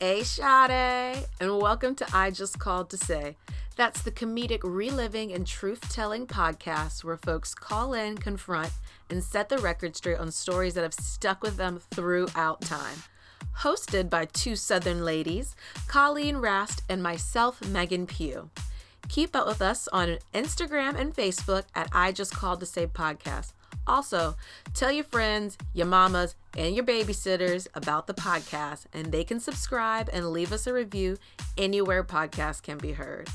Hey, Sade, and welcome to I Just Called to Say. That's the comedic reliving and truth telling podcast where folks call in, confront, and set the record straight on stories that have stuck with them throughout time. Hosted by two Southern ladies, Colleen Rast and myself, Megan Pugh. Keep up with us on Instagram and Facebook at I Just Called to Say Podcast. Also, tell your friends, your mamas, and your babysitters about the podcast, and they can subscribe and leave us a review anywhere podcasts can be heard.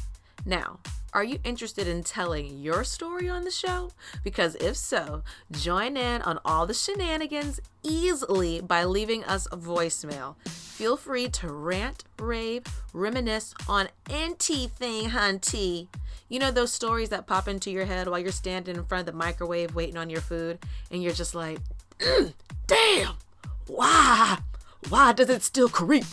Now, are you interested in telling your story on the show? Because if so, join in on all the shenanigans easily by leaving us a voicemail. Feel free to rant, rave, reminisce on anything, hunty. You know those stories that pop into your head while you're standing in front of the microwave waiting on your food, and you're just like, mm, damn, why? Why does it still creep?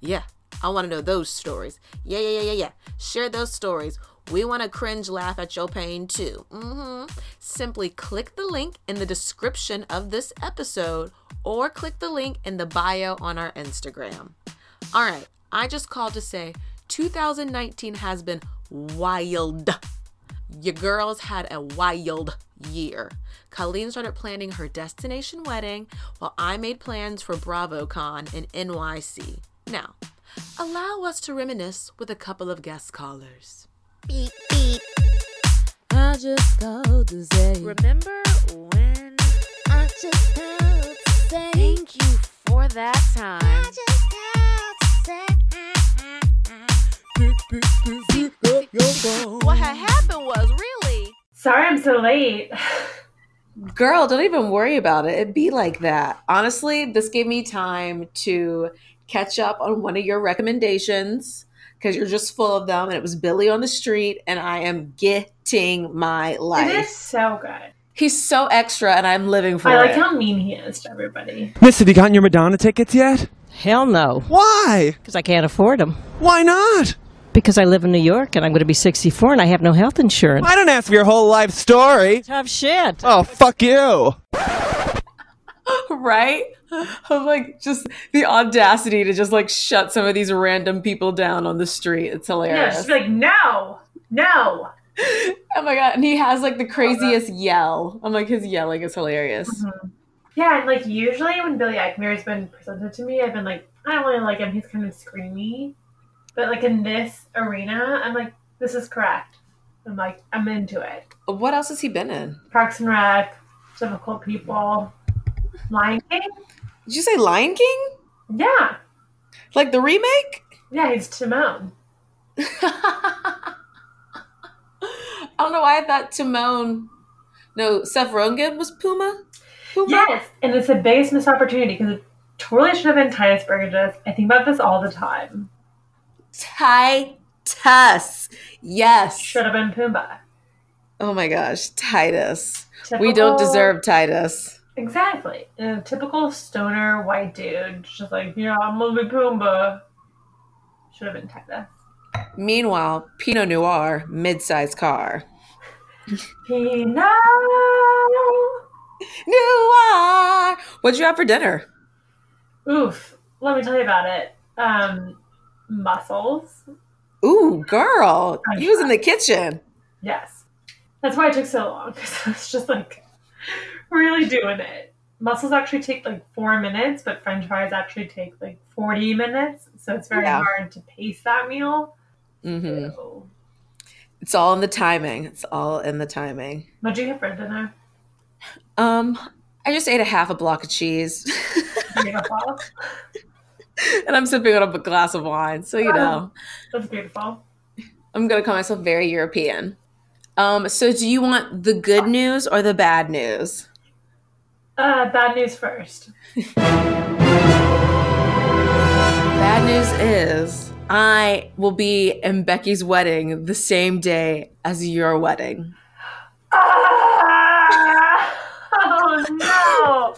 Yeah, I want to know those stories. Yeah, yeah, yeah, yeah, yeah. Share those stories. We want to cringe laugh at your pain too. Mm-hmm. Simply click the link in the description of this episode or click the link in the bio on our Instagram. All right, I just called to say 2019 has been wild. Your girls had a wild year. Colleen started planning her destination wedding while I made plans for BravoCon in NYC. Now, allow us to reminisce with a couple of guest callers. Beep, beep. I just called to say. Remember when? I just called to say. Thank you for that time. I just called to say. What had happened was really. Sorry I'm so late. Girl, don't even worry about it. It'd be like that. Honestly, this gave me time to catch up on one of your recommendations because you're just full of them. And it was Billy on the Street, and I am getting my life. It is so good. He's so extra, and I'm living for it. I like it. how mean he is to everybody. Miss, have you gotten your Madonna tickets yet? Hell no, Why? because I can't afford them. Why not? Because I live in New York and I'm going to be 64 and I have no health insurance. I don't ask for your whole life story. Tough shit. Oh, fuck you. right? Of like just the audacity to just like shut some of these random people down on the street. It's hilarious. Yeah, she's like, no, no. oh my god. And he has like the oh, craziest yell. I'm like, his yelling is hilarious. Mm-hmm. Yeah, and like usually when Billy Eichner has been presented to me, I've been like, I don't really like him. He's kind of screamy. But like in this arena, I'm like, this is correct. I'm like, I'm into it. What else has he been in? Parks and Rec, Difficult People, Lion King. Did you say Lion King? Yeah, Like the remake? yeah, he's Timon. I don't know why I thought Timon. No, Seth Rogen was Puma. Puma? Yes, and it's the biggest missed opportunity because it totally should have been Tituss Burgess. I think about this all the time. Titus. Yes. Should have been Pumbaa. Oh my gosh, Titus. We don't deserve Titus. Exactly And a typical stoner white dude, just like yeah, I'm gonna be Pumbaa. Should have been Titus. Meanwhile, Pinot Noir, mid-sized car. Pinot. Noir. What'd you have for dinner? Oof. Let me tell you about it. Um, mussels. Ooh, girl, you was in the kitchen. Yes. That's why it took so long because I was just like really doing it. Mussels actually take like four minutes, but French fries actually take like 40 minutes. So it's very Yeah. hard to pace that meal. hmm So, It's all in the timing. It's all in the timing. what'd you have for dinner? Um, I just ate a half a block of cheese, Beautiful. and I'm sipping on a glass of wine. So you know, That's beautiful. I'm gonna call myself very European. Um, so do you want the good news or the bad news? Uh, bad news first. Bad news is I will be in Becky's wedding the same day as your wedding. Ah! Oh no!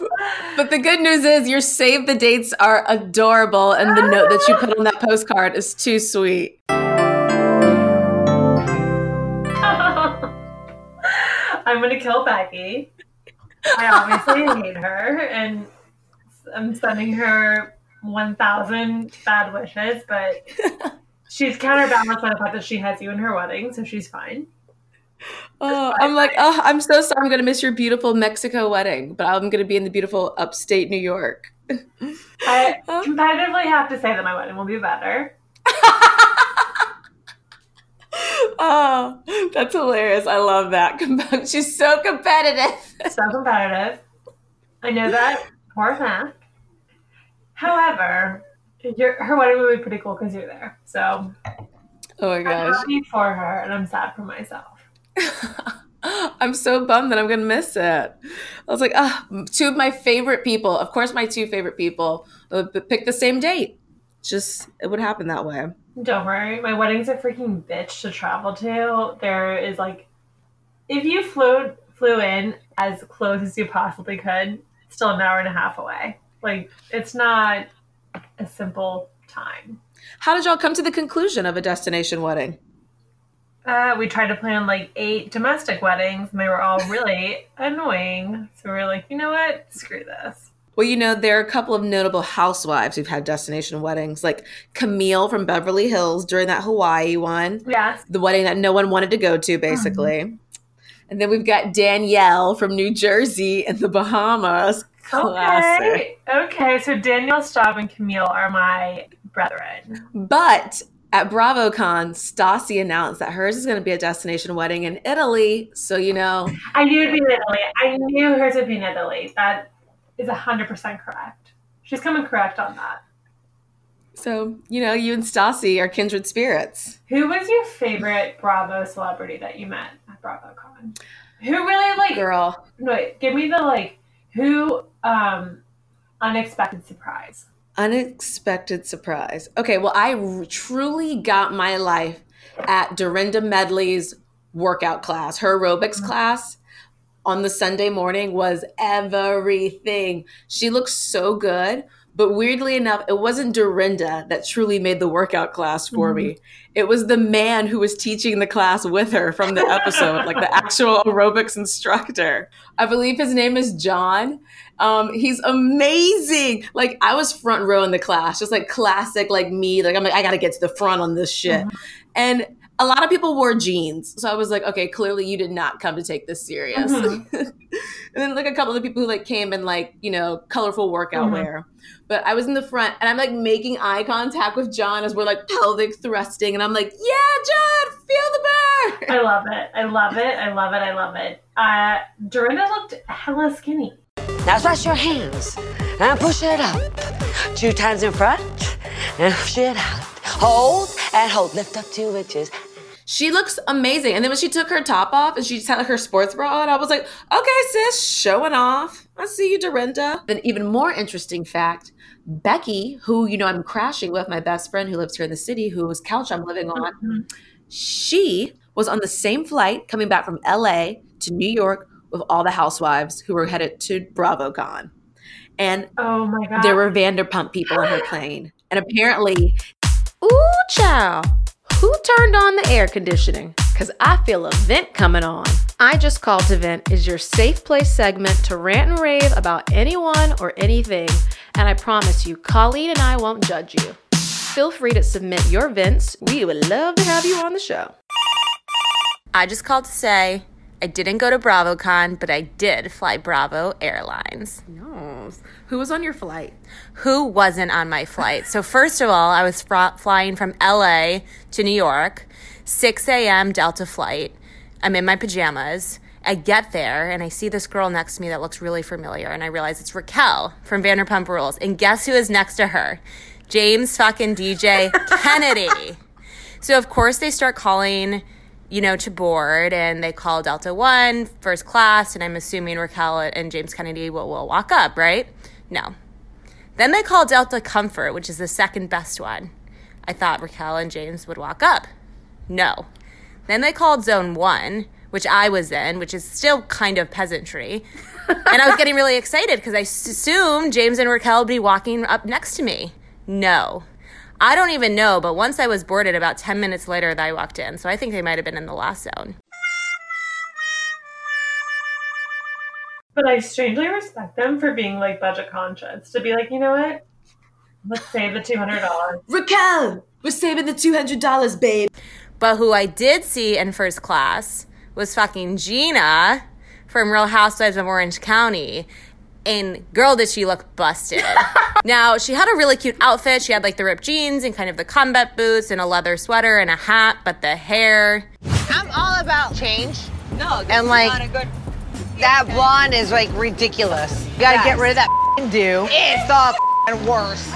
But the good news is your save the dates are adorable and the note that you put on that postcard is too sweet. I'm gonna kill Becky. I obviously hate her, and I'm sending her 1,000 bad wishes, but she's counterbalanced by the fact that she has you in her wedding, so she's fine. Oh, I'm like, oh, I'm so sorry. I'm gonna miss your beautiful Mexico wedding, but I'm gonna be in the beautiful upstate New York. I oh. competitively have to say that my wedding will be better. oh, that's hilarious. I love that. She's so competitive. So competitive. I know that a fact. However, your, her wedding will be pretty cool because you're there. So Oh my I'm gosh. happy for her and I'm sad for myself. I'm so bummed that I'm gonna miss it. I was like, ah, two of my favorite people. Of course, my two favorite people would pick the same date. Just it would happen that way. Don't worry, my wedding's a freaking bitch to travel to. There is like, if you flew flew in as close as you possibly could, it's still an hour and a half away. Like, it's not a simple time. How did y'all come to the conclusion of a destination wedding? Uh, we tried to plan like eight domestic weddings, and they were all really annoying. So we were like, you know what? Screw this. Well, you know, there are a couple of notable housewives who've had destination weddings, like Camille from Beverly Hills during that Hawaii one, Yes. the wedding that no one wanted to go to, basically. Uh-huh. And then we've got Danielle from New Jersey and the Bahamas. Classic. Okay. Okay. So Danielle Staub and Camille are my brethren. But at BravoCon, Stassi announced that hers is going to be a destination wedding in Italy. So, you know, I knew it'd be in Italy. I knew hers would be in Italy. That is hundred percent correct. She's coming correct on that. so, you know, you and Stassi are kindred spirits. Who was your favorite Bravo celebrity that you met at BravoCon? Who really like? Girl, No, wait, give me the like. Who um unexpected surprise? unexpected surprise. Okay, well, I r- truly got my life at Dorinda Medley's workout class. Her aerobics class on the Sunday morning was everything. She looked so good. But weirdly enough, it wasn't Dorinda that truly made the workout class for me. It was the man who was teaching the class with her from the episode, like the actual aerobics instructor. I believe his name is John. Um, he's amazing. Like I was front row in the class, just like classic, like me. Like I'm like I gotta get to the front on this shit. And a lot of people wore jeans, so I was like, okay, clearly you did not come to take this serious. Mhm. and then like a couple of the people who like came in like you know colorful workout Mhm. wear. But I was in the front and I'm like making eye contact with John as we're like pelvic thrusting, and I'm like, yeah, John, feel the burn. I love it. I love it. I love it. I love it. Uh, Dorinda looked hella skinny. Now stretch your hands and push it up. Two times in front and push it out. Hold and hold. Lift up two inches. She looks amazing. And then when she took her top off and she just had like her sports bra on, I was like, okay, sis, showing off. I see you, Dorinda. An even more interesting fact Becky, who, you know, I'm crashing with, my best friend who lives here in the city, whose couch I'm living on, mm-hmm. she was on the same flight coming back from LA to New York with all the housewives who were headed to BravoCon. And Oh my god. there were Vanderpump people on her plane. And apparently, ooh, child, who turned on the air conditioning? Because I feel a vent coming on. I Just Called to Vent is your safe place segment to rant and rave about anyone or anything. And I promise you, Colleen and I won't judge you. Feel free to submit your vents. We would love to have you on the show. I just called to say I didn't go to BravoCon, but I did fly Bravo Airlines. No. Who was on your flight? Who wasn't on my flight? So, first of all, I was fr- flying from LA to New York, 6 a.m. Delta flight. I'm in my pajamas. I get there and I see this girl next to me that looks really familiar, and I realize it's Raquel from Vanderpump Rules. And guess who is next to her? James fucking DJ Kennedy. So of course they start calling, you know, to board and they call Delta One, first class, and I'm assuming Raquel and James Kennedy will, will walk up, right? No. Then they call Delta Comfort, which is the second best one. I thought Raquel and James would walk up. No. Then they called Zone One, which I was in, which is still kind of peasantry. and I was getting really excited because I assumed James and Raquel would be walking up next to me. No. I don't even know, but once I was boarded, about 10 minutes later, that I walked in. So I think they might have been in the last zone. But I strangely respect them for being like budget conscious. To be like, you know what? Let's save the two hundred dollars. Raquel, we're saving the two hundred dollars, babe. But who I did see in first class was fucking Gina from Real Housewives of Orange County. And girl, did she look busted. now, she had a really cute outfit. She had like the ripped jeans and kind of the combat boots and a leather sweater and a hat, but the hair. I'm all about change. No, And, like, That blonde is like ridiculous. You gotta get rid of that f***ing do. It's the f***ing worst.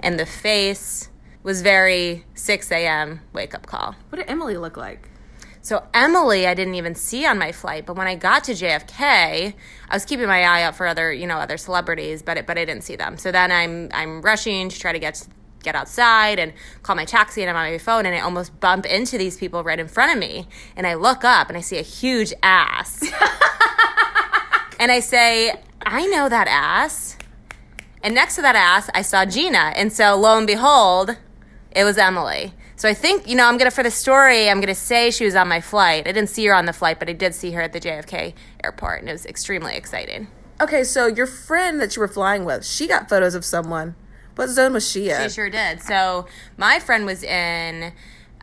And the face was very 6 a.m. wake up call. What did Emily look like? So Emily, I didn't even see on my flight, but when I got to JFK, I was keeping my eye out for other, you know, other celebrities, but it, but I didn't see them. So then I'm I'm rushing to try to get get outside and call my taxi, and I'm on my phone, and I almost bump into these people right in front of me, and I look up and I see a huge ass, and I say, I know that ass, and next to that ass, I saw Gina, and so lo and behold, it was Emily. So I think, you know, I'm going to, for the story, I'm going to say she was on my flight. I didn't see her on the flight, but I did see her at the JFK airport, and it was extremely exciting. Okay, so your friend that you were flying with, she got photos of someone. What zone was she in? She sure did. So my friend was in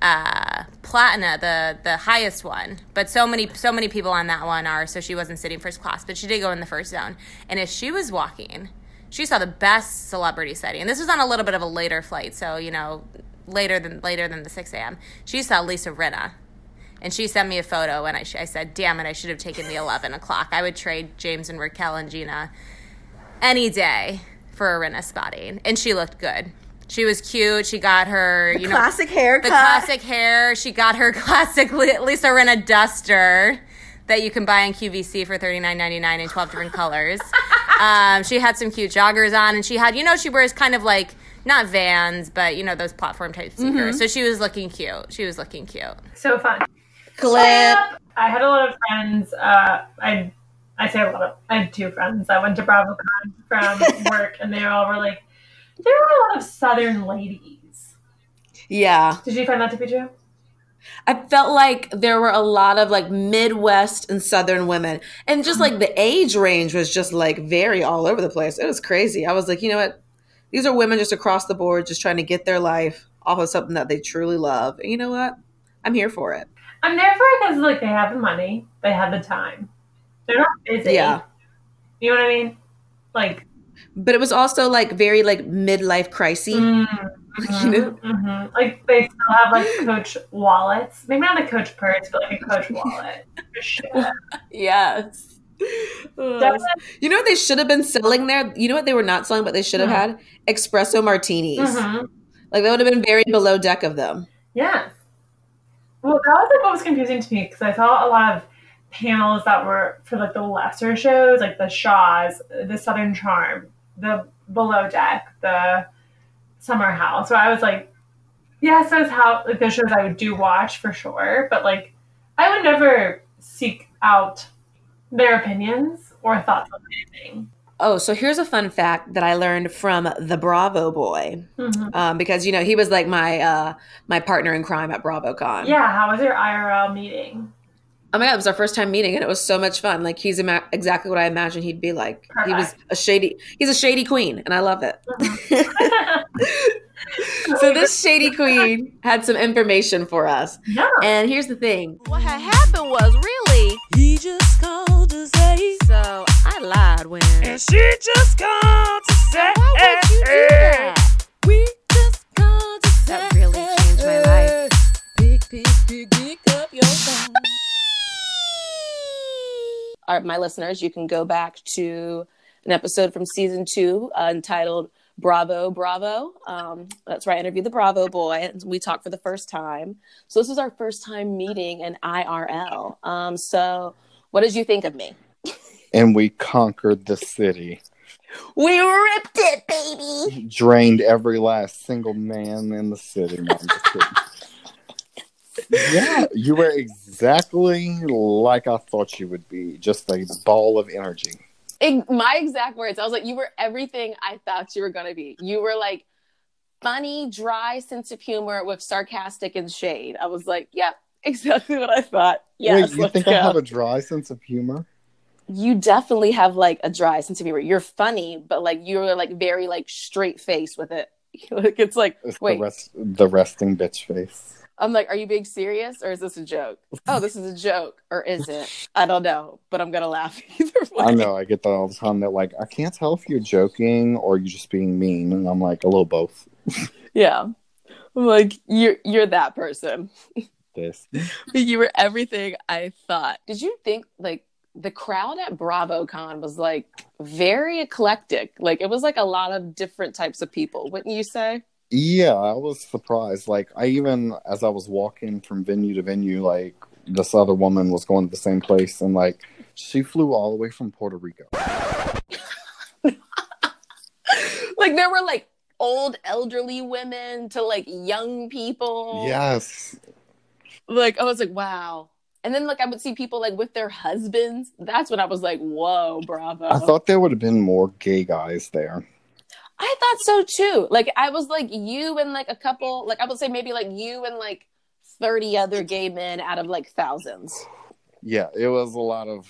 uh, Platina, the the highest one, but so many so many people on that one are. So she wasn't sitting first class, but she did go in the first zone. And as she was walking, she saw the best celebrity setting. And this was on a little bit of a later flight, so you know later than later than the six a.m. She saw Lisa Rinna. And she sent me a photo, and I, I said, "Damn it! I should have taken the eleven o'clock. I would trade James and Raquel and Gina any day for a Rinna spotting." And she looked good. She was cute. She got her, you know, classic haircut. the classic hair. She got her classic Lisa Rinna duster that you can buy on QVC for thirty nine ninety nine in twelve different colors. um, she had some cute joggers on, and she had, you know, she wears kind of like not Vans, but you know those platform type sneakers. So she was looking cute. She was looking cute. So fun. Clip. I had a lot of friends. Uh, I I say a lot of. I had two friends. I went to BravoCon from work, and they all were like, there were a lot of Southern ladies. Yeah. Did you find that to be true? I felt like there were a lot of like Midwest and Southern women. And just like the age range was just like very all over the place. It was crazy. I was like, you know what? These are women just across the board, just trying to get their life off of something that they truly love. And you know what? I'm here for it. I'm there for it because like they have the money, they have the time. They're not busy. Yeah. You know what I mean? Like, But it was also like very like midlife crisis. mm, You know? mhm. like they still have like coach wallets. Maybe not a coach purse, but like a coach wallet. For sure. Yes. You know what they should have been selling there? You know what they were not selling, but they should have had? Espresso martinis. Mhm. Like that would have been very below deck of them. Yes. Well, that was like what was confusing to me because I saw a lot of panels that were for like the lesser shows, like the Shahs, the Southern Charm, the Below Deck, the Summer House. So I was like, yes, those how like those shows I would do watch for sure, but like I would never seek out their opinions or thoughts on anything. Oh, so here's a fun fact that I learned from the Bravo boy, Mhm. um, because you know he was like my uh, my partner in crime at BravoCon. Yeah, how was your IRL meeting? Oh my god, it was our first time meeting, and it was so much fun. Like he's ima- exactly what I imagined he'd be like. He was a shady. He's a shady queen, and I love it. so this shady queen had some information for us, yeah. and here's the thing. What had happened was really. He just called to say, So I lied when. and she just called to say, Why would you do that? we just called to say, That really changed my life. Pick, pick, pick, pick up your phone. All right, my listeners, you can go back to an episode from season two uh, entitled Bravo, Bravo. Um, that's where I interviewed the Bravo boy. And we talked for the first time. So this was our first time meeting in IRL. Um, so what did you think of me? And we conquered the city. We ripped it, baby. Drained every last single man in the city. No, I'm just kidding. yeah, you were exactly like I thought you would be. Just a ball of energy. Ex- my exact words. I was like, you were everything I thought you were going to be. You were like funny, dry sense of humor with sarcastic and shade. I was like, yep, exactly what I thought. Yes, Wait, you think go. I have a dry sense of humor? You definitely have like a dry sense of humor. You're funny, but like you're like very like straight face with it. like it's like It's wait, the rest, the resting bitch face. I'm like, are you being serious or is this a joke? Oh, this is a joke or is it? I don't know, but I'm gonna laugh either way. I know I get that all the time. They're like, I can't tell if you're joking or you're just being mean, and I'm like, a little both. Yeah, I'm like you're you're that person. This you were everything I thought. Did you think like the crowd at BravoCon was like very eclectic? Like it was like a lot of different types of people, wouldn't you say? Yeah, I was surprised. Like, I even, as I was walking from venue to venue, like, this other woman was going to the same place, and, like, she flew all the way from Puerto Rico. Like there were like old elderly women to like young people. Yes. Like I was like, wow. And then like I would see people like with their husbands. That's when I was like, whoa, bravo. I thought there would have been more gay guys there. I thought so too. Like I was like you and like a couple, like I would say maybe like you and like 30 other gay men out of like thousands. Yeah, it was a lot of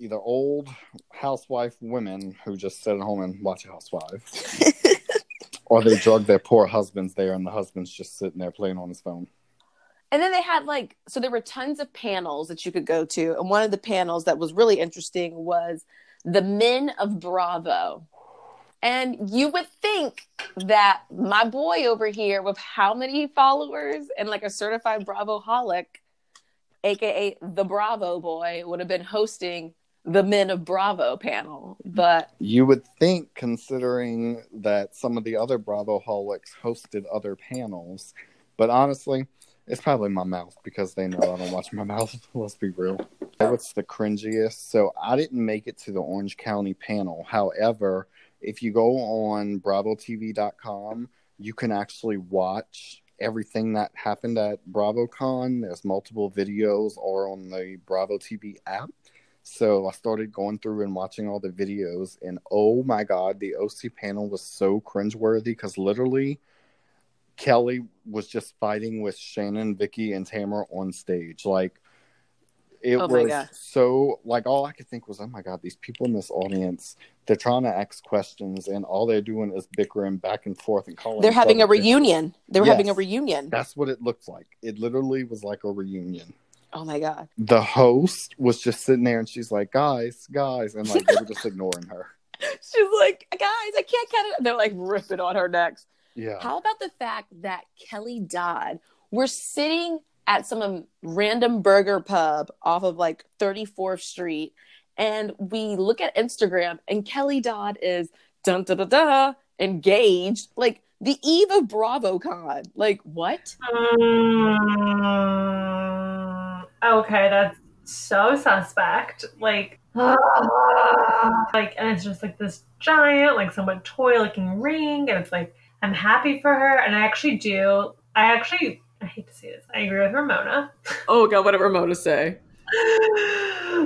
either old housewife women who just sit at home and watch Housewives, or they drug their poor husbands there, and the husband's just sitting there playing on his phone. And then they had like, so there were tons of panels that you could go to. And one of the panels that was really interesting was the men of Bravo. And you would think that my boy over here, with how many followers and like a certified Bravo holic, aka the Bravo boy, would have been hosting the Men of Bravo panel. But You would think, considering that some of the other Bravo holics hosted other panels, but honestly, it's probably my mouth because they know I don't watch my mouth. Let's be real. What's the cringiest? So I didn't make it to the Orange County panel. However, if you go on BravoTV.com, you can actually watch everything that happened at BravoCon. There's multiple videos or on the Bravo TV app. So I started going through and watching all the videos, and oh my god, the OC panel was so cringeworthy because literally Kelly was just fighting with Shannon, Vicki, and Tamara on stage. Like it Oh was so like all I could think was, oh my god, these people in this audience, they're trying to ask questions, and all they're doing is bickering back and forth and calling. they're having a bitches. reunion. They were having a reunion. That's what it looked like. It literally was like a reunion Oh my God. the host was just sitting there and she's like, guys, guys, and like they were just ignoring her. She's like, guys, I can't cut it. They're like ripping on her next. Yeah. How about the fact that Kelly Dodd, we're sitting at some random burger pub off of like 34th Street, and we look at Instagram, and Kelly Dodd is dun da da da engaged, like the eve of BravoCon. Like what? Mm, okay, that's so suspect. Like, like, and it's just like this giant, like somewhat toy-looking ring, and it's like I'm happy for her, and I actually do. I actually, I hate to say this, I agree with Ramona. Oh god, what did Ramona say?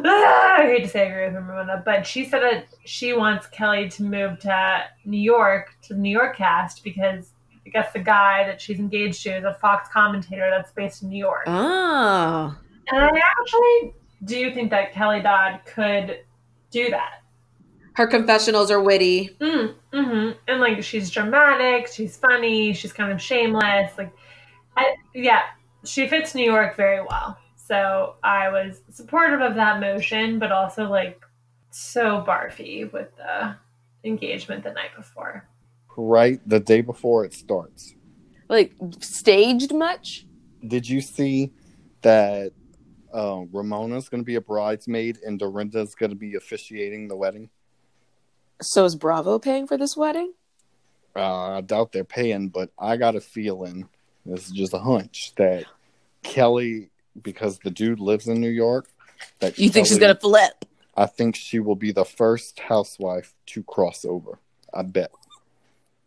Ah, I hate to say I agree with Ramona, but she said that she wants Kelly to move to New York to the New York cast because I guess the guy that she's engaged to is a Fox commentator that's based in New York. Oh. And I actually do think that Kelly Dodd could do that. Her confessionals are witty. Mm, hmm And like she's dramatic, she's funny, she's kind of shameless. Like, I, yeah, she fits New York very well. So I was supportive of that motion, but also like so barfy with the engagement the night before. Right the day before it starts. Like staged much? Did you see that uh, Ramona's going to be a bridesmaid and Dorinda's going to be officiating the wedding? So is Bravo paying for this wedding? Uh, I doubt they're paying, but I got a feeling, this is just a hunch, that Kelly, because the dude lives in New York, that You think she's gonna flip? I think she will be the first housewife to cross over. I bet.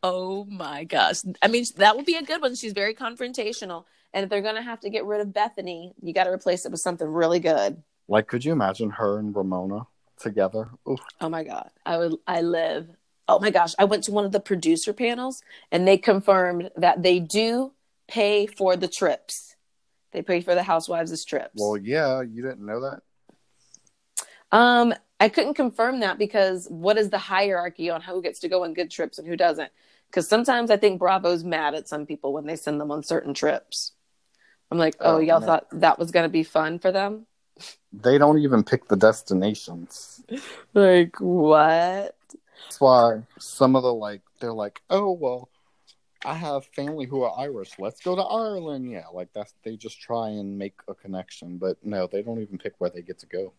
Oh my gosh. I mean, that would be a good one. She's very confrontational. And if they're going to have to get rid of Bethany, you got to replace it with something really good. Like, could you imagine her and Ramona together? Oof. Oh my God. I would, I live. Oh my gosh. I went to one of the producer panels and they confirmed that they do pay for the trips. They pay for the housewives' trips. Well, yeah, you didn't know that. Um, I couldn't confirm that because what is the hierarchy on who gets to go on good trips and who doesn't? Because sometimes I think Bravo's mad at some people when they send them on certain trips. I'm like, oh, Oh, y'all no. thought that was gonna be fun for them? They don't even pick the destinations. Like what? That's why some of the like they're like, oh well, I have family who are Irish. Let's go to Ireland. Yeah, like that's they just try and make a connection, but no, they don't even pick where they get to go.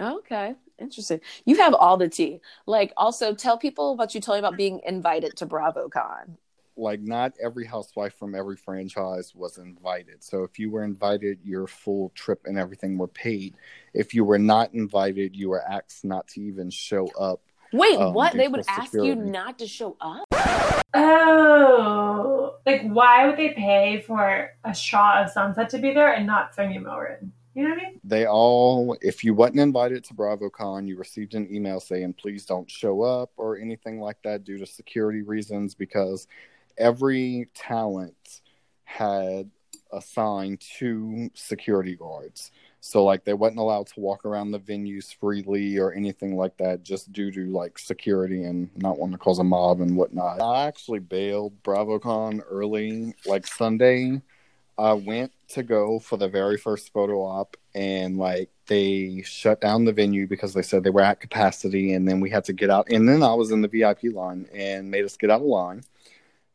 Okay, interesting. You have all the tea. Like, also tell people what you told me about being invited to BravoCon. Like not every housewife from every franchise was invited. So if you were invited, your full trip and everything were paid. If you were not invited, you were asked not to even show up. Wait, um, what? They to would ask you not to show up? Oh, like why would they pay for a Shah of Sunset to be there and not Sonja Morgan? You know what I mean? They all, if you wasn't invited to BravoCon, you received an email saying please don't show up or anything like that due to security reasons because every talent had assigned two security guards. So like they wasn't allowed to walk around the venues freely or anything like that just due to like security and not wanting to cause a mob and whatnot. I actually bailed BravoCon early, like Sunday. I went to go for the very first photo op and like they shut down the venue because they said they were at capacity and then we had to get out and then I was in the VIP line and made us get out of line.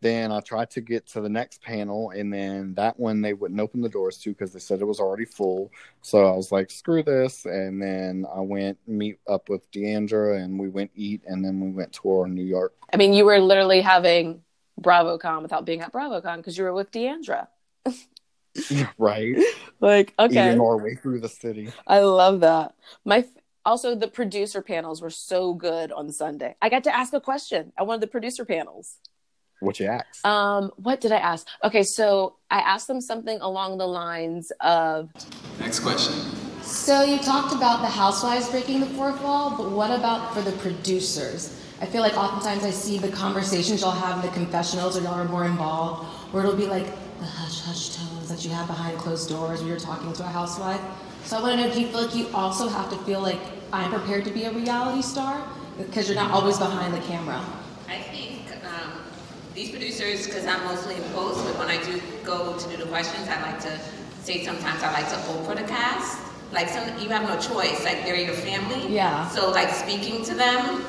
Then I tried to get to the next panel and then that one they wouldn't open the doors to because they said it was already full. So I was like, screw this. And then I went meet up with Deandra and we went eat and then we went tour New York. I mean, you were literally having BravoCon without being at BravoCon because you were with Deandra. right? Like, okay. Eating our way through the city. I love that. My f- also the producer panels were so good on Sunday. I got to ask a question at one of the producer panels. What you asked? Um, what did I ask? Okay, so I asked them something along the lines of Next question. So you talked about the housewives breaking the fourth wall, but what about for the producers? I feel like oftentimes I see the conversations y'all have in the confessionals or y'all are more involved, where it'll be like the hush hush tones that you have behind closed doors when you're talking to a housewife. So I want to know, do you feel like you also have to feel like I'm prepared to be a reality star? Because you're not always behind the camera. These producers, because I'm mostly in post, but when I do go to do the questions, I like to say sometimes I like to Oprah the cast. Like some, you have no choice. Like they're your family. Yeah. So like speaking to them,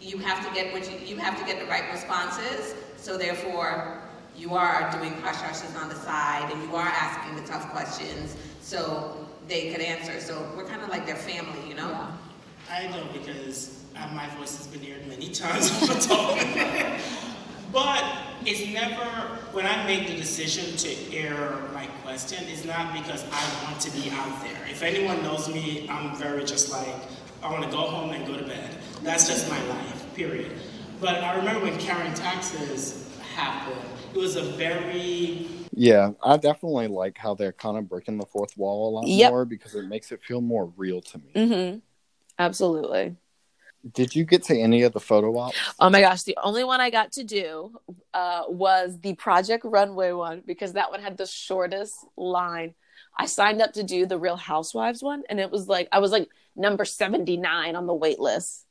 you have to get what you, you have to get the right responses. So therefore, you are doing hush hushes on the side, and you are asking the tough questions, so they could answer. So we're kind of like their family, you know. I don't because uh, my voice has been aired many times on the talk. but it's never, when I make the decision to air my question, it's not because I want to be out there. If anyone knows me, I'm very just like, I want to go home and go to bed. That's just my life, period. But I remember when Karen Taxes happened, it was a very Yeah, I definitely like how they're kind of breaking the fourth wall a lot Yep. more because it makes it feel more real to me. Mm-hmm. Absolutely. Did you get to any of the photo ops? Oh my gosh, the only one I got to do uh, was the Project Runway one because that one had the shortest line. I signed up to do the Real Housewives one, and it was like I was like number seventy nine on the wait list.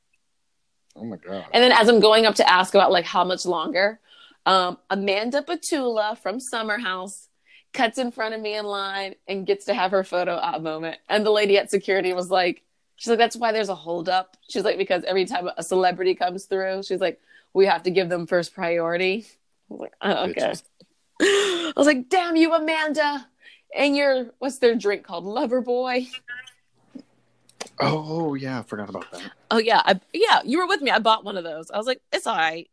Oh my god. And then as I'm going up to ask about like how much longer, um, Amanda Batula from Summer House cuts in front of me in line and gets to have her photo op moment. And the lady at security was like, she's like, that's why there's a holdup. She's like, because every time a celebrity comes through, she's like, we have to give them first priority. I was like, oh, okay. I was like, damn you, Amanda. And your what's their drink called? Loverboy. Oh yeah, I forgot about that. Oh yeah, I, yeah, you were with me. I bought one of those. I was like, it's all right.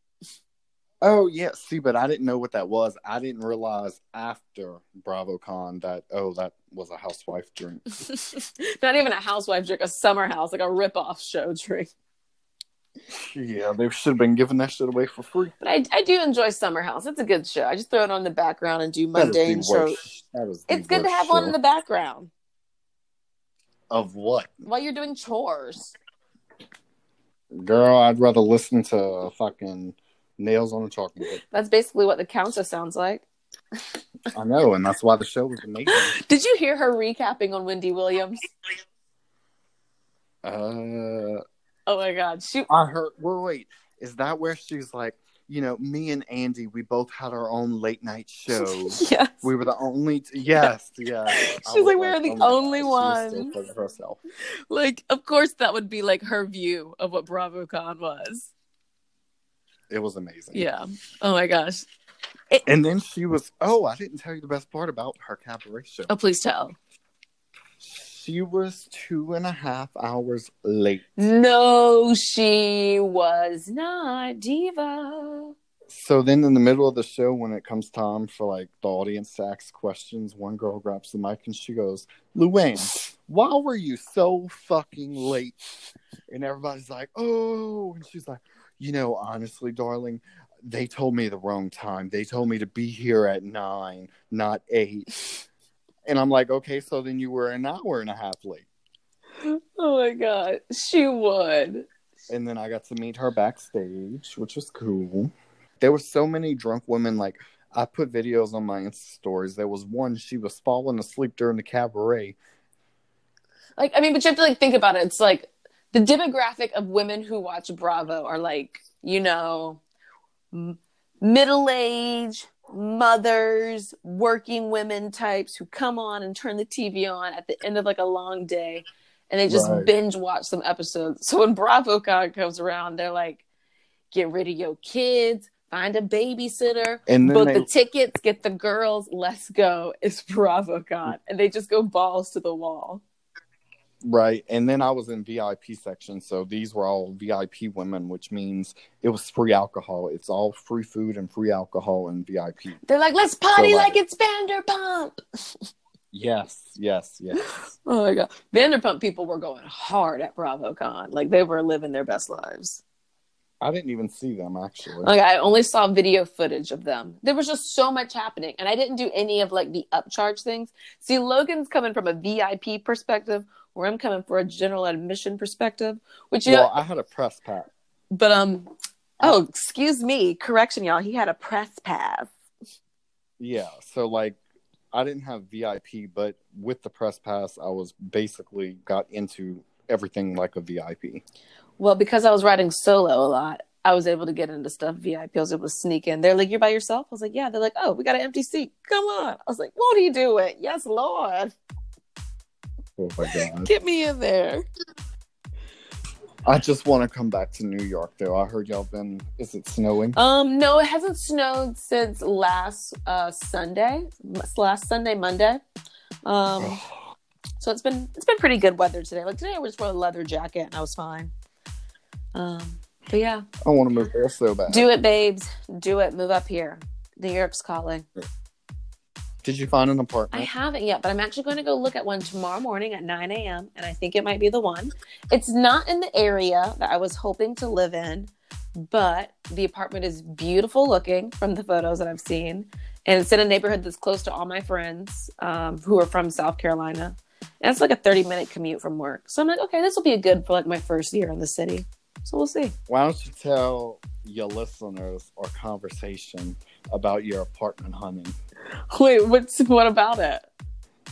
Oh yeah, see, but I didn't know what that was. I didn't realize after BravoCon that oh that was a housewife drink. Not even a housewife drink, a summer house, like a rip-off show drink. yeah, they should have been giving that shit away for free. But I, I do enjoy Summer House. It's a good show. I just throw it on in the background and do That is the mundane show. worst- that is the It's good to have one in the background Of what? while you're doing chores. Girl, I'd rather listen to fucking nails on a chalkboard. That's basically what the Countess sounds like. I know, and that's why the show was amazing. Did you hear her recapping on Wendy Williams? Uh, Oh my god. She I heard. Wait, wait. Is that where she's like, you know, me and Andy, we both had our own late night shows. Yes. We were the only. T- yes, yes. She's like, we're the oh only God, she was so ones. full herself. like of course that would be like her view of what BravoCon was. It was amazing. Yeah. Oh my gosh. And then she was. Oh, I didn't tell you the best part about her cabaret show. Oh please tell. She was two and a half hours late. No, she was not diva. So then, in the middle of the show, when it comes time for like the audience to ask questions, one girl grabs the mic and she goes, "Luann, why were you so fucking late?" And everybody's like, "Oh," and she's like, "You know, honestly, darling, they told me the wrong time. They told me to be here at nine, not eight. And I'm like, "Okay, so then you were an hour and a half late." Oh my god. She would. and then I got to meet her backstage, which was cool. There were so many drunk women. Like I put videos on my Insta stories. There was one she was falling asleep during the cabaret. Like I mean, but you have to like think about it. It's like the demographic of women who watch Bravo are like, you know, middle age mothers, working women types who come on and turn the TV on at the end of like a long day and they just Right. binge watch some episodes. So when BravoCon comes around, they're like, get rid of your kids, find a babysitter, And book they- the tickets, get the girls, let's go. It's BravoCon. Mm. And they just go balls to the wall. Right. And then I was in VIP section. So these were all VIP women, which means it was free alcohol. It's all free food and free alcohol and VIP. They're like, let's party So, like like- it's Vanderpump. Yes, yes, yes. Oh my god, Vanderpump people were going hard at BravoCon. Like they were living their best lives. I didn't even see them actually. Like I only saw video footage of them. There was just so much happening, and I didn't do any of like the upcharge things. See, Logan's coming from a VIP perspective, where I'm coming for a general admission perspective. Which you well, know, I had a press pass. but um, oh, excuse me, correction, y'all. He had a press pass. Yeah, so like I didn't have VIP, but with the press pass, I was basically got into everything like a VIP. Well, because I was riding solo a lot, I was able to get into stuff VIP. I was able to sneak in. They're like, "You're by yourself." I was like, "Yeah." They're like, "Oh, we got an empty seat. Come on." I was like, "Won't he do it?" Yes, Lord. Oh my god! Get me in there. I just want to come back to New York, though. I heard y'all been. Is it snowing? Um, no, it hasn't snowed since last uh Sunday, last Sunday, Monday. Um, so it's been it's been pretty good weather today. Like today, I just wore a leather jacket and I was fine. Um, but yeah, I want to move there so bad. do it, babes. Do it. Move up here. New York's calling. Did you find an apartment? I haven't yet, but I'm actually going to go look at one tomorrow morning at 9 a.m. and I think it might be the one. It's not in the area that I was hoping to live in, but the apartment is beautiful looking from the photos that I've seen. And it's in a neighborhood that's close to all my friends um, who are from South Carolina. And it's like a 30 minute commute from work. So I'm like, okay, this will be good for like my first year in the city. So we'll see. Why don't you tell your listeners our conversation about your apartment hunting? Wait, what's what about it?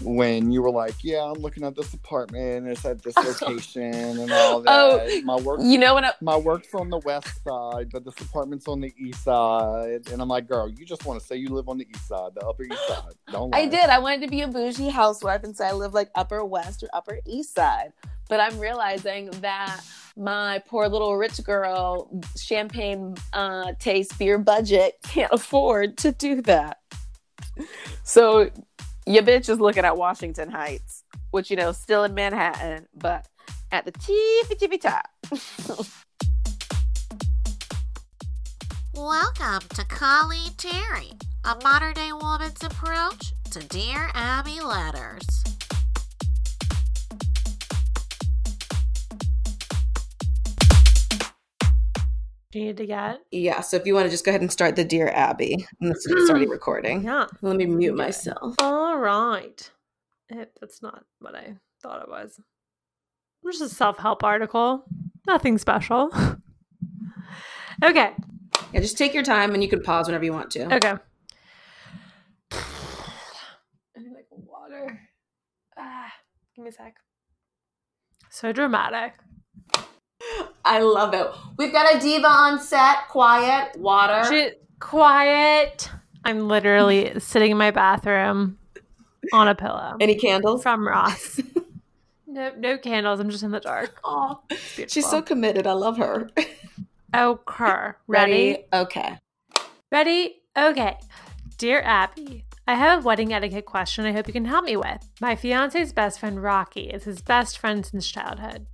When you were like, "Yeah, I'm looking at this apartment. It's at this location and all that." Oh, my work, you know what? I- my work's on the west side, but this apartment's on the east side. And I'm like, "Girl, you just want to say you live on the east side, the upper east side. Don't lie." I did. I wanted to be a bougie housewife and say I live like Upper West or Upper East Side. But I'm realizing that my poor little rich girl champagne uh, taste beer budget can't afford to do that. So your bitch is looking at Washington Heights, which you know still in Manhattan, but at the tippy tippy top. Welcome to Colleen Terry, a modern day woman's approach to Dear Abby letters. You need to get? Yeah, so if you want to just go ahead and start the Dear Abby, and this is already recording. Yeah. Let me mute Okay. myself. All right. It, that's not what I thought it was. Just a self help article. Nothing special. okay. Yeah, just take your time and you can pause whenever you want to. Okay. I need like water. Ah, give me a sec. So dramatic. I love it. We've got a diva on set. Quiet. Water. She, quiet. I'm literally sitting in my bathroom on a pillow. Any candles? From Ross. no, no candles. I'm just in the dark. Oh, she's so committed. I love her. Oh, okay. Ready? Ready? Okay. Ready? Okay. Dear Abby, I have a wedding etiquette question I hope you can help me with. My fiance's best friend Rocky is his best friend since childhood.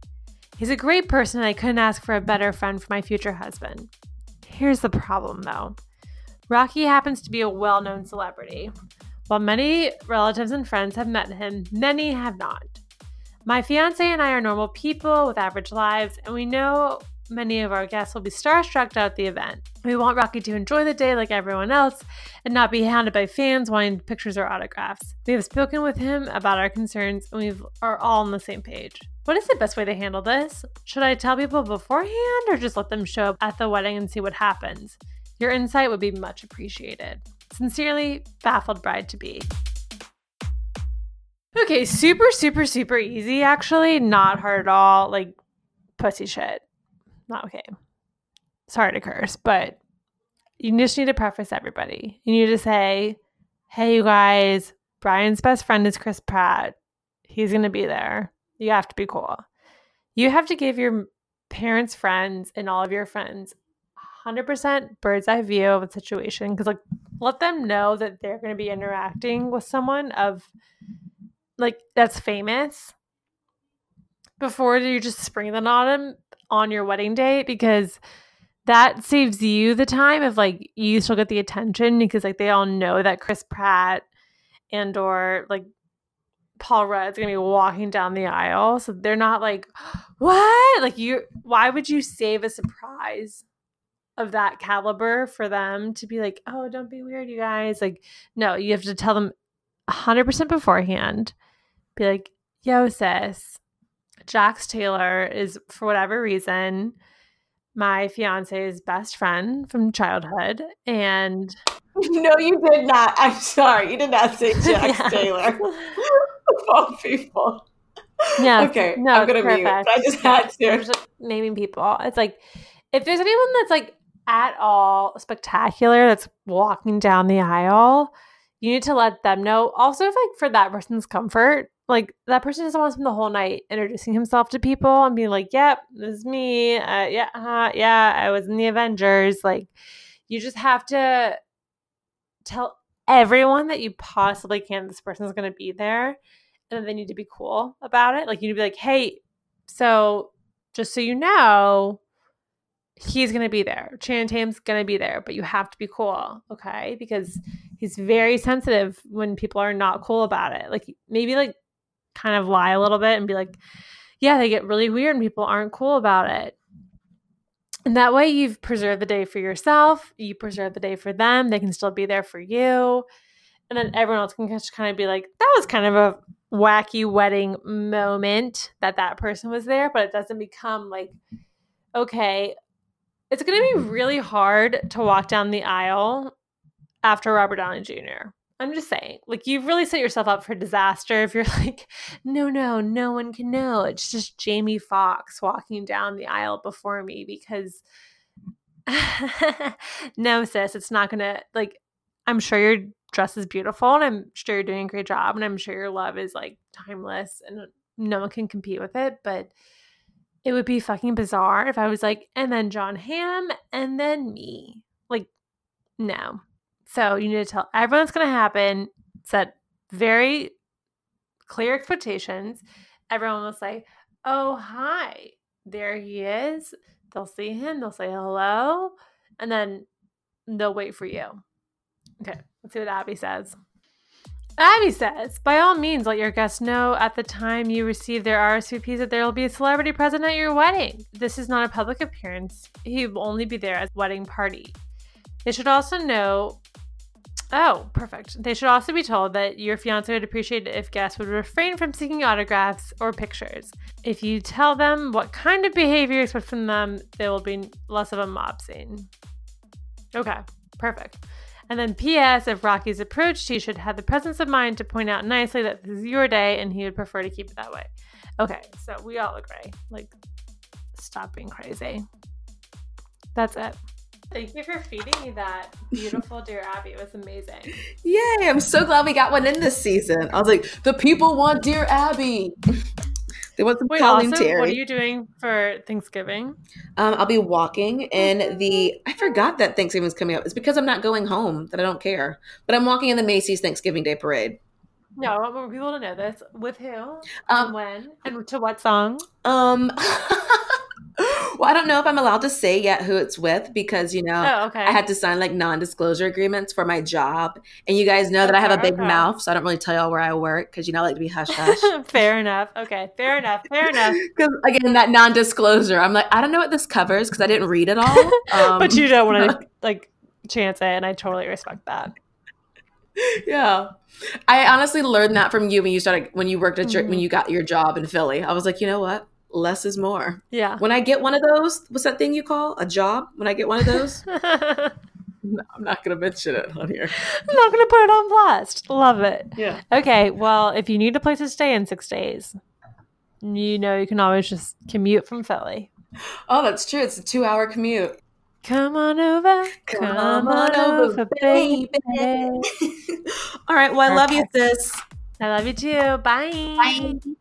He's a great person and I couldn't ask for a better friend for my future husband. Here's the problem though. Rocky happens to be a well known celebrity. While many relatives and friends have met him, many have not. My fiance and I are normal people with average lives, and we know many of our guests will be starstruck at the event. We want Rocky to enjoy the day like everyone else and not be hounded by fans wanting pictures or autographs. We have spoken with him about our concerns and we are all on the same page. What is the best way to handle this? Should I tell people beforehand or just let them show up at the wedding and see what happens? Your insight would be much appreciated. Sincerely, baffled bride to be. Okay, super, super, super easy actually. Not hard at all. Like pussy shit. Not okay. Sorry to curse, but you just need to preface everybody. You need to say, hey, you guys, Brian's best friend is Chris Pratt. He's going to be there. You have to be cool. You have to give your parents, friends, and all of your friends 100% bird's eye view of the situation because, like, let them know that they're going to be interacting with someone of, like, that's famous before you just spring them on them on your wedding day because that saves you the time of like you still get the attention because like they all know that Chris Pratt and or like Paul Rudd's gonna be walking down the aisle. So they're not like, what? Like you why would you save a surprise of that caliber for them to be like, oh, don't be weird, you guys. Like, no, you have to tell them hundred percent beforehand. Be like, yo, sis, Jax Taylor is, for whatever reason, my fiance's best friend from childhood. And no, you did not. I'm sorry. You did not say Jax Yeah. Taylor. of all people. yeah, Okay, no, I'm gonna it's mute. But I just had I'm to. just naming people. It's like if there's anyone that's like at all spectacular that's walking down the aisle, you need to let them know. Also, if like for that person's comfort, like that person doesn't want to spend the whole night introducing himself to people and being like, "Yep, this is me. Uh, yeah, uh, yeah, I was in the Avengers." Like, you just have to tell everyone that you possibly can. This person's going to be there, and they need to be cool about it. Like, you need to be like, "Hey, so just so you know." He's gonna be there. Channing Tatum's gonna be there, but you have to be cool, okay? Because he's very sensitive when people are not cool about it. Like maybe like kind of lie a little bit and be like, yeah, they get really weird and people aren't cool about it. And that way you've preserved the day for yourself, you preserve the day for them, they can still be there for you. And then everyone else can just kind of be like, that was kind of a wacky wedding moment that that person was there, but it doesn't become like, okay, it's going to be really hard to walk down the aisle after Robert Downey Jr. I'm just saying, like, you've really set yourself up for disaster if you're like, no, no, no one can know. It's just Jamie Foxx walking down the aisle before me because, no, sis, it's not to, like, I'm sure your dress is beautiful and I'm sure you're doing a great job and I'm sure your love is like timeless and no one can compete with it. But it would be fucking bizarre if I was like, and then Jon Hamm and then me. Like, no. So you need to tell everyone it's going to happen. Set very clear expectations. Everyone will say, oh, hi, there he is. They'll see him, they'll say hello, and then they'll wait for you. Okay, let's see what Abby says. Abby says, by all means, let your guests know at the time you receive their RSVPs that there will be a celebrity present at your wedding. This is not a public appearance. He will only be there as wedding party. They should also know. Oh, perfect. They should also be told that your fiance would appreciate it if guests would refrain from seeking autographs or pictures. If you tell them what kind of behavior you expect from them, there will be less of a mob scene. Okay, perfect. And then P.S. If Rocky's approached, he should have the presence of mind to point out nicely that this is your day and he would prefer to keep it that way. Okay, so we all agree. Like, stop being crazy. That's it. Thank you for feeding me that beautiful Dear Abby. It was amazing. Yay! I'm so glad we got one in this season. I was like, the people want Dear Abby. they want some Wait, also, what are you doing for Thanksgiving? Um, I'll be walking in the. I forgot that Thanksgiving's coming up. It's because I'm not going home that I don't care. But I'm walking in the Macy's Thanksgiving Day Parade. No, I want more people to know this. With who? Um, and when? And to what song? Um, well, I don't know if I'm allowed to say yet who it's with because you know Oh, okay. I had to sign like non-disclosure agreements for my job, and you guys know that I have a big okay. mouth, so I don't really tell y'all where I work because you know I like to be hush hush. fair enough. Okay, fair enough. Fair enough. Because again, that non-disclosure, I'm like, I don't know what this covers because I didn't read it all. Um, but you don't want to like chance it, and I totally respect that. yeah. I honestly learned that from you when you started when you worked at your Mhm. when you got your job in Philly. I was like, you know what? Less is more. Yeah. When I get one of those, what's that thing you call a job? When I get one of those, No, I'm not gonna mention it on here. I'm not gonna put it on blast. Love it. Yeah. Okay. Well, if you need a place to stay in six days, you know you can always just commute from Philly. Oh, that's true. It's a two-hour commute. Come on over. Come, on, over, for baby. All right. Well, I love you, sis. I love you too. Bye. Bye.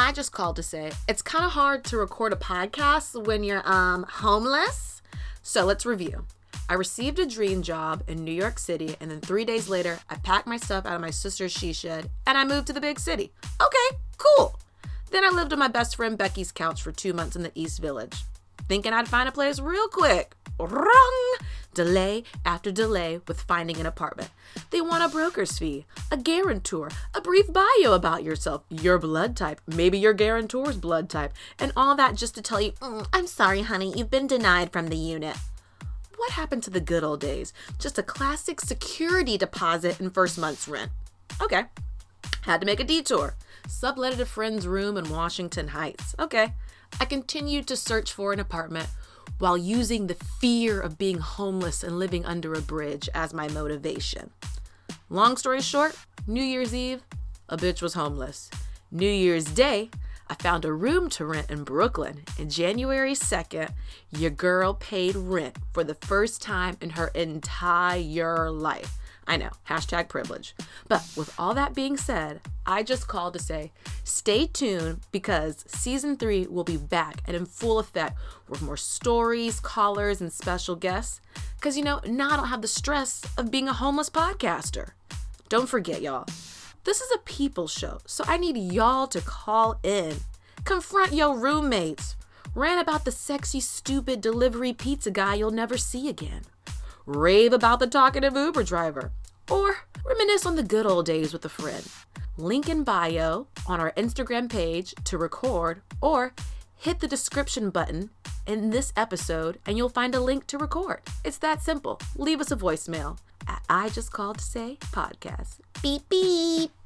I just called to say it's kind of hard to record a podcast when you're um homeless. So let's review. I received a dream job in New York City, and then three days later, I packed my stuff out of my sister's she shed and I moved to the big city. Okay, cool. Then I lived on my best friend Becky's couch for two months in the East Village, thinking I'd find a place real quick. Wrong! Delay after delay with finding an apartment. They want a broker's fee, a guarantor, a brief bio about yourself, your blood type, maybe your guarantor's blood type, and all that just to tell you, "Mm, I'm sorry, honey, you've been denied from the unit. What happened to the good old days? Just a classic security deposit and first month's rent. Okay. Had to make a detour. Subletted a friend's room in Washington Heights. Okay. I continued to search for an apartment while using the fear of being homeless and living under a bridge as my motivation. Long story short, New Year's Eve, a bitch was homeless. New Year's Day, I found a room to rent in Brooklyn. And January 2nd, your girl paid rent for the first time in her entire life. I know, hashtag privilege. But with all that being said, I just called to say stay tuned because season three will be back and in full effect with more stories, callers, and special guests. Because, you know, now I don't have the stress of being a homeless podcaster. Don't forget, y'all, this is a people show, so I need y'all to call in. Confront your roommates. Rant about the sexy, stupid delivery pizza guy you'll never see again rave about the talkative Uber driver, or reminisce on the good old days with a friend. Link in bio on our Instagram page to record, or hit the description button in this episode and you'll find a link to record. It's that simple. Leave us a voicemail at I Just Called to Say podcast. Beep beep.